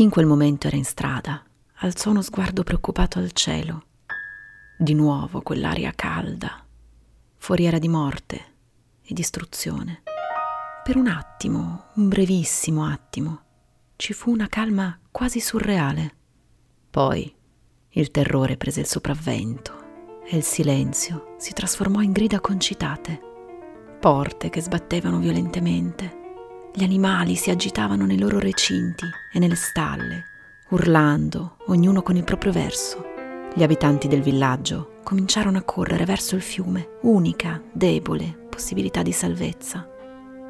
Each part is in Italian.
Chi in quel momento era in strada alzò uno sguardo preoccupato al cielo. Di nuovo quell'aria calda, foriera di morte e distruzione. Per un attimo, un brevissimo attimo, ci fu una calma quasi surreale. Poi il terrore prese il sopravvento e il silenzio si trasformò in grida concitate, porte che sbattevano violentemente, gli animali si agitavano nei loro recinti e nelle stalle, urlando, ognuno con il proprio verso. Gli abitanti del villaggio cominciarono a correre verso il fiume, unica, debole possibilità di salvezza.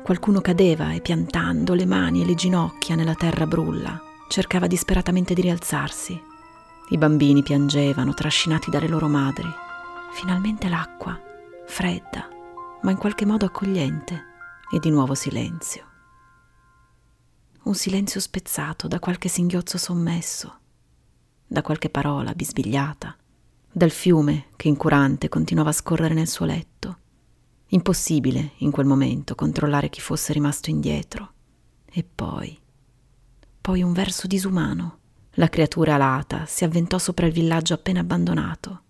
Qualcuno cadeva e piantando le mani e le ginocchia nella terra brulla, cercava disperatamente di rialzarsi. I bambini piangevano, trascinati dalle loro madri. Finalmente l'acqua, fredda, ma in qualche modo accogliente, e di nuovo silenzio. Un silenzio spezzato da qualche singhiozzo sommesso, da qualche parola bisbigliata, dal fiume che incurante continuava a scorrere nel suo letto Impossibile in quel momento controllare chi fosse rimasto indietro. E poi, poi un verso disumano. La creatura alata si avventò sopra il villaggio appena abbandonato.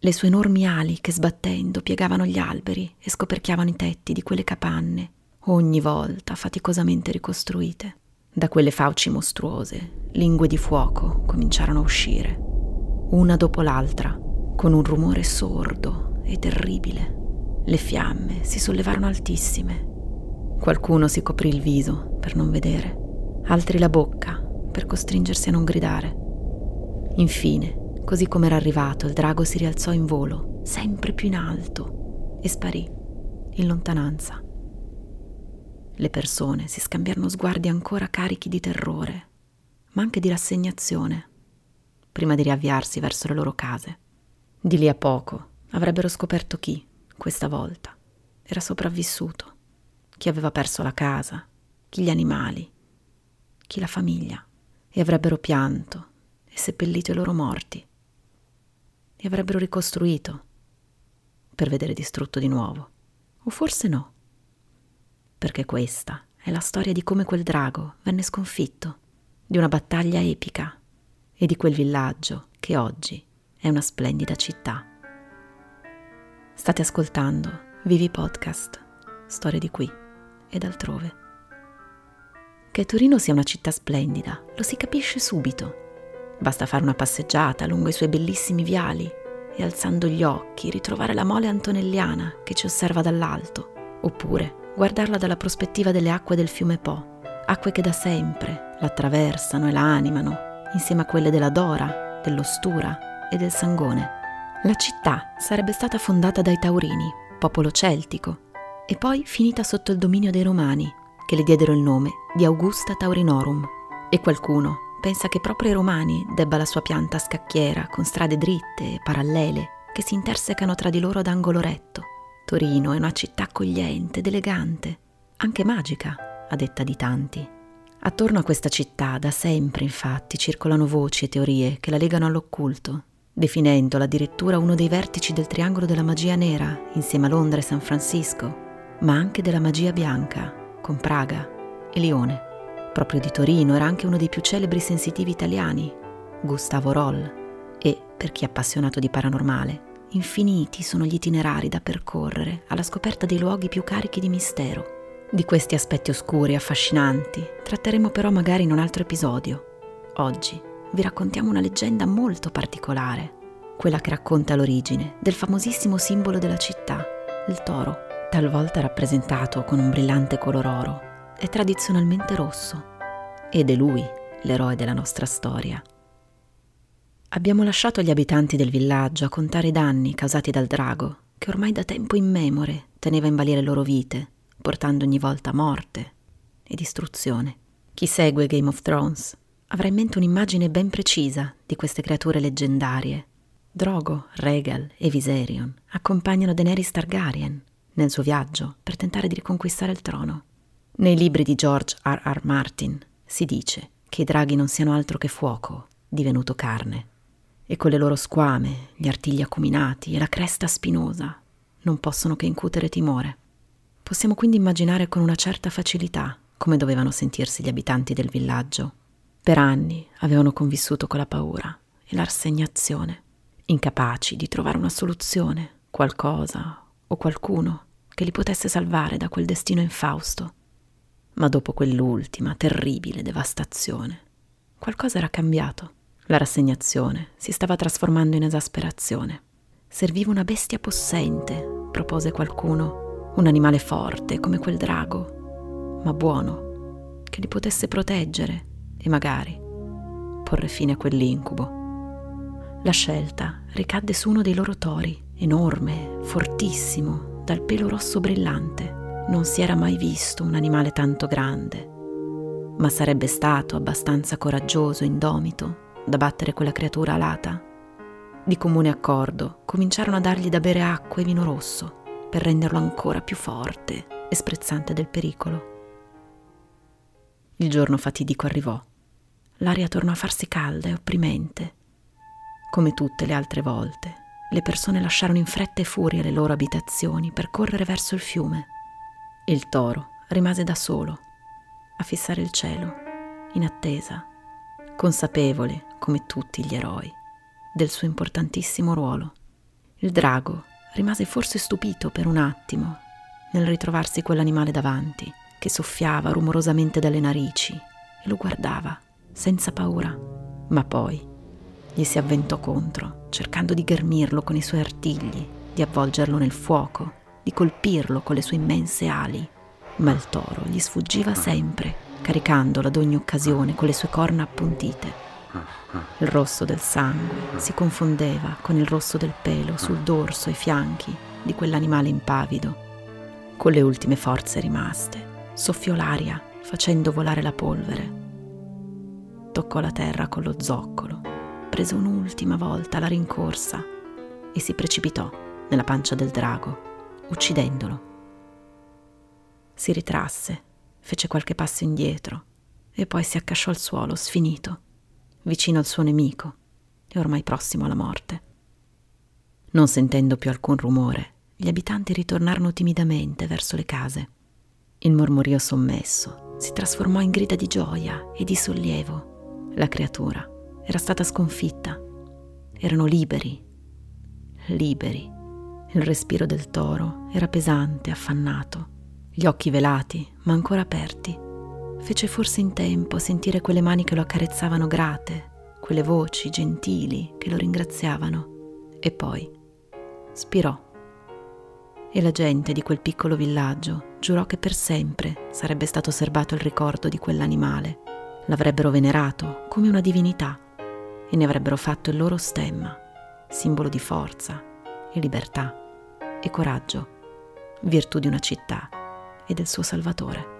Le sue enormi ali che sbattendo piegavano gli alberi e scoperchiavano i tetti di quelle capanne, ogni volta faticosamente ricostruite. Da quelle fauci mostruose, lingue di fuoco cominciarono a uscire, una dopo l'altra, con un rumore sordo e terribile. Le fiamme si sollevarono altissime. Qualcuno si coprì il viso per non vedere, altri la bocca per costringersi a non gridare. Infine, così come era arrivato, il drago si rialzò in volo, sempre più in alto, e sparì, in lontananza. Le persone si scambiarono sguardi ancora carichi di terrore, ma anche di rassegnazione, prima di riavviarsi verso le loro case. Di lì a poco avrebbero scoperto chi, questa volta era sopravvissuto, chi aveva perso la casa, chi gli animali, chi la famiglia, e avrebbero pianto e seppellito i loro morti, e avrebbero ricostruito per vedere distrutto di nuovo, o forse no, perché questa è la storia di come quel drago venne sconfitto, di una battaglia epica e di quel villaggio che oggi è una splendida città. State ascoltando Vivi Podcast, storie di qui ed altrove. Che Torino sia una città splendida lo si capisce subito. Basta fare una passeggiata lungo i suoi bellissimi viali e alzando gli occhi ritrovare la mole antonelliana che ci osserva dall'alto, oppure guardarla dalla prospettiva delle acque del fiume Po, acque che da sempre l'attraversano e la animano, insieme a quelle della Dora, dell'Ostura e del Sangone. La città sarebbe stata fondata dai Taurini, popolo celtico, e poi finita sotto il dominio dei Romani, che le diedero il nome di Augusta Taurinorum. E qualcuno pensa che proprio ai Romani debba la sua pianta scacchiera con strade dritte e parallele che si intersecano tra di loro ad angolo retto. Torino è una città accogliente ed elegante, anche magica, a detta di tanti. Attorno a questa città da sempre, infatti, circolano voci e teorie che la legano all'occulto, definendola addirittura uno dei vertici del triangolo della magia nera insieme a Londra e San Francisco, ma anche della magia bianca, con Praga e Lione. Proprio di Torino era anche uno dei più celebri sensitivi italiani, Gustavo Roll, e, per chi è appassionato di paranormale, infiniti sono gli itinerari da percorrere alla scoperta dei luoghi più carichi di mistero. Di questi aspetti oscuri e affascinanti tratteremo però magari in un altro episodio. Oggi vi raccontiamo una leggenda molto particolare, quella che racconta l'origine del famosissimo simbolo della città, il toro, talvolta rappresentato con un brillante color oro e tradizionalmente rosso. Ed è lui l'eroe della nostra storia. Abbiamo lasciato gli abitanti del villaggio a contare i danni causati dal drago, che ormai da tempo immemore teneva in balia le loro vite, portando ogni volta morte e distruzione. Chi segue Game of Thrones avrà in mente un'immagine ben precisa di queste creature leggendarie. Drogo, Regal e Viserion accompagnano Daenerys Targaryen nel suo viaggio per tentare di riconquistare il trono. Nei libri di George R. R. Martin si dice che i draghi non siano altro che fuoco, divenuto carne, e con le loro squame, gli artigli acuminati e la cresta spinosa non possono che incutere timore. Possiamo quindi immaginare con una certa facilità come dovevano sentirsi gli abitanti del villaggio Per anni avevano convissuto con la paura e la rassegnazione, incapaci di trovare una soluzione, qualcosa o qualcuno che li potesse salvare da quel destino infausto. Ma dopo quell'ultima terribile devastazione, qualcosa era cambiato. La rassegnazione si stava trasformando in esasperazione. Serviva una bestia possente, propose qualcuno, un animale forte come quel drago, ma buono, che li potesse proteggere e magari porre fine a quell'incubo. La scelta ricadde su uno dei loro tori, enorme, fortissimo, dal pelo rosso brillante. Non si era mai visto un animale tanto grande, ma sarebbe stato abbastanza coraggioso e indomito da battere quella creatura alata. Di comune accordo cominciarono a dargli da bere acqua e vino rosso per renderlo ancora più forte e sprezzante del pericolo. Il giorno fatidico arrivò. L'aria tornò a farsi calda e opprimente. Come tutte le altre volte, le persone lasciarono in fretta e furia le loro abitazioni per correre verso il fiume. Il toro rimase da solo, a fissare il cielo, in attesa, consapevole, come tutti gli eroi, del suo importantissimo ruolo. Il drago rimase forse stupito per un attimo nel ritrovarsi quell'animale davanti, che soffiava rumorosamente dalle narici e lo guardava senza paura, ma poi gli si avventò contro, cercando di ghermirlo con i suoi artigli, di avvolgerlo nel fuoco, di colpirlo con le sue immense ali. Ma il toro gli sfuggiva sempre, caricandolo ad ogni occasione con le sue corna appuntite. Il rosso del sangue si confondeva con il rosso del pelo sul dorso e fianchi di quell'animale impavido. Con le ultime forze rimaste, soffiò l'aria facendo volare la polvere. Toccò la terra con lo zoccolo, prese un'ultima volta la rincorsa e si precipitò nella pancia del drago, uccidendolo. Si ritrasse, fece qualche passo indietro e poi si accasciò al suolo sfinito vicino al suo nemico e ormai prossimo alla morte. Non sentendo più alcun rumore, gli abitanti ritornarono timidamente verso le case. Il mormorio sommesso si trasformò in grida di gioia e di sollievo. La creatura era stata sconfitta. Erano liberi, liberi. Il respiro del toro era pesante, affannato, gli occhi velati, ma ancora aperti Fece forse in tempo a sentire quelle mani che lo accarezzavano grate, quelle voci gentili che lo ringraziavano. E poi spirò. E la gente di quel piccolo villaggio giurò che per sempre sarebbe stato serbato il ricordo di quell'animale. L'avrebbero venerato come una divinità e ne avrebbero fatto il loro stemma, simbolo di forza e libertà e coraggio, virtù di una città e del suo Salvatore.